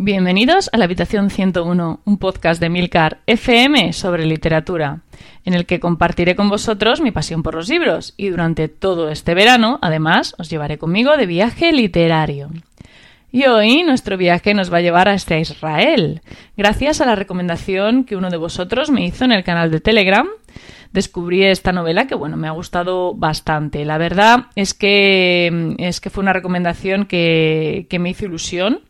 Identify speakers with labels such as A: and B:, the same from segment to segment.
A: Bienvenidos a la Habitación 101, un podcast de Milcar FM sobre literatura, en el que compartiré con vosotros mi pasión por los libros y durante todo este verano, además, os llevaré conmigo de viaje literario. Y hoy nuestro viaje nos va a llevar hasta Israel, gracias a la recomendación que uno de vosotros me hizo en el canal de Telegram. Descubrí esta novela que bueno, me ha gustado bastante. La verdad es que es que fue una recomendación que, que me hizo ilusión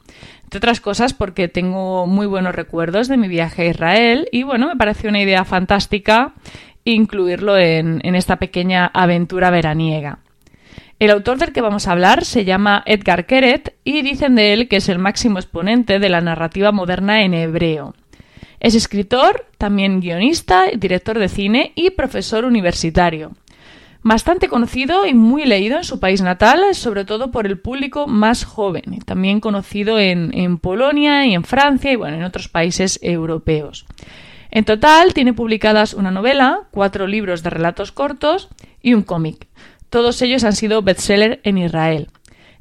A: entre otras cosas porque tengo muy buenos recuerdos de mi viaje a Israel y bueno, me pareció una idea fantástica incluirlo en, esta pequeña aventura veraniega. El autor del que vamos a hablar se llama Edgar Keret y dicen de él que es el máximo exponente de la narrativa moderna en hebreo. Es escritor, también guionista, director de cine y profesor universitario bastante conocido y muy leído en su país natal, sobre todo por el público más joven, también conocido en, Polonia y en Francia y bueno, en otros países europeos. En total tiene publicadas una novela, cuatro libros de relatos cortos y un cómic. Todos ellos han sido bestseller en Israel.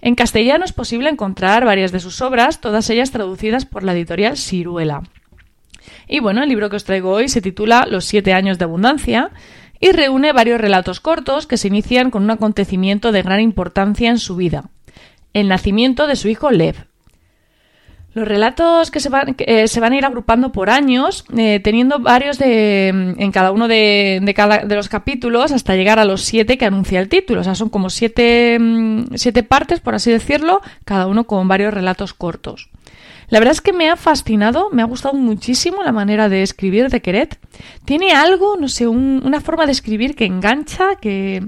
A: En castellano es posible encontrar varias de sus obras, todas ellas traducidas por la editorial Siruela. Y bueno, el libro que os traigo hoy se titula Los siete años de abundancia y reúne varios relatos cortos que se inician con un acontecimiento de gran importancia en su vida, el nacimiento de su hijo Lev. Los relatos que se van, eh, se van a ir agrupando por años, eh, teniendo varios de, en cada uno de, de los capítulos hasta llegar a los siete que anuncia el título. O sea, son como siete, mm, siete partes, por así decirlo, cada uno con varios relatos cortos. La verdad es que me ha fascinado, me ha gustado muchísimo la manera de escribir de Queret. Tiene algo, no sé, una forma de escribir que engancha, que,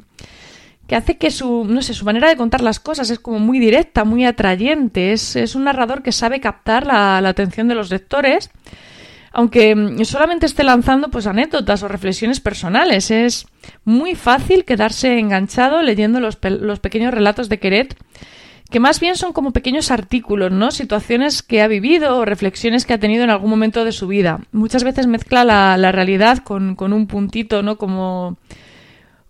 A: que hace que su, no sé, su manera de contar las cosas es como muy directa, muy atrayente. Es, es un narrador que sabe captar la, atención de los lectores, aunque solamente esté lanzando pues anécdotas o reflexiones personales. Es muy fácil quedarse enganchado leyendo los, los pequeños relatos de Queret que más bien son como pequeños artículos, ¿no? Situaciones que ha vivido o reflexiones que ha tenido en algún momento de su vida. Muchas veces mezcla la, realidad con, un puntito, ¿no? Como,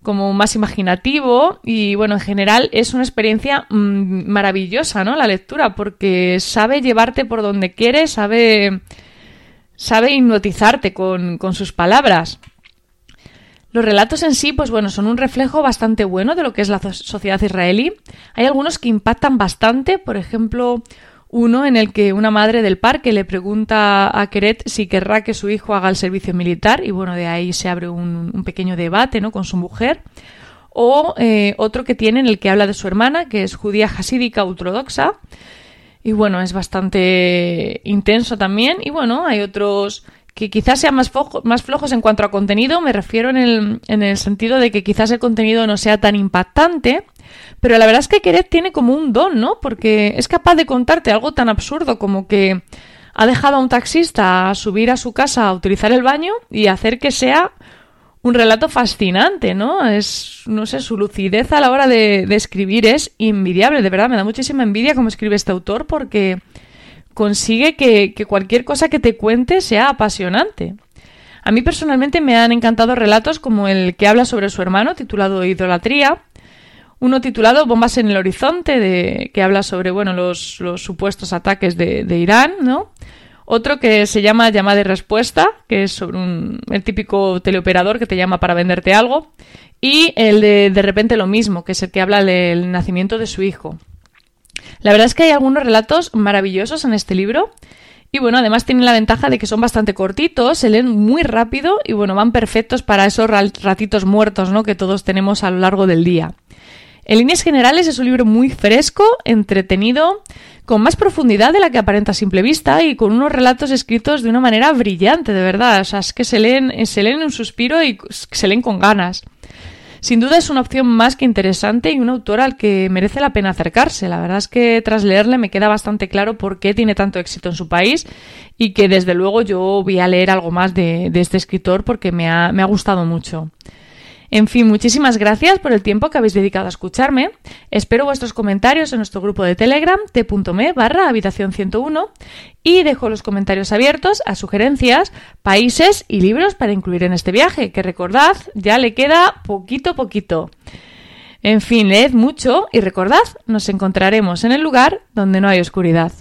A: como más imaginativo y bueno, en general es una experiencia mm, maravillosa, ¿no? La lectura, porque sabe llevarte por donde quiere, sabe, sabe hipnotizarte con, con sus palabras. Los relatos en sí, pues bueno, son un reflejo bastante bueno de lo que es la sociedad israelí. Hay algunos que impactan bastante, por ejemplo, uno en el que una madre del parque le pregunta a Keret si querrá que su hijo haga el servicio militar y bueno, de ahí se abre un, pequeño debate ¿no? con su mujer. O eh, otro que tiene en el que habla de su hermana, que es judía hasídica ortodoxa. Y bueno, es bastante intenso también. Y bueno, hay otros que quizás sean más, flojos en cuanto a contenido, me refiero en el, en el sentido de que quizás el contenido no sea tan impactante, pero la verdad es que Queret tiene como un don, ¿no? Porque es capaz de contarte algo tan absurdo como que ha dejado a un taxista a subir a su casa a utilizar el baño y hacer que sea un relato fascinante, ¿no? Es, no sé, su lucidez a la hora de, de escribir es invidiable, de verdad, me da muchísima envidia cómo escribe este autor porque consigue que, cualquier cosa que te cuente sea apasionante. A mí personalmente me han encantado relatos como el que habla sobre su hermano, titulado Idolatría, uno titulado Bombas en el Horizonte, de, que habla sobre bueno, los, supuestos ataques de, Irán, ¿no? Otro que se llama Llamada y Respuesta, que es sobre un, el típico teleoperador que te llama para venderte algo. Y el de De repente lo mismo, que es el que habla del nacimiento de su hijo. La verdad es que hay algunos relatos maravillosos en este libro. Y bueno, además tienen la ventaja de que son bastante cortitos, se leen muy rápido y bueno, van perfectos para esos ratitos muertos, ¿no? Que todos tenemos a lo largo del día. En líneas generales es un libro muy fresco, entretenido, con más profundidad de la que aparenta a simple vista y con unos relatos escritos de una manera brillante, de verdad. O sea, es que se leen, se leen en un suspiro y se leen con ganas. Sin duda es una opción más que interesante y un autor al que merece la pena acercarse. La verdad es que tras leerle me queda bastante claro por qué tiene tanto éxito en su país y que desde luego yo voy a leer algo más de, este escritor porque me ha, me ha gustado mucho. En fin, muchísimas gracias por el tiempo que habéis dedicado a escucharme. Espero vuestros comentarios en nuestro grupo de Telegram t.me barra habitación 101 y dejo los comentarios abiertos a sugerencias, países y libros para incluir en este viaje, que recordad, ya le queda poquito poquito. En fin, leed mucho y recordad, nos encontraremos en el lugar donde no hay oscuridad.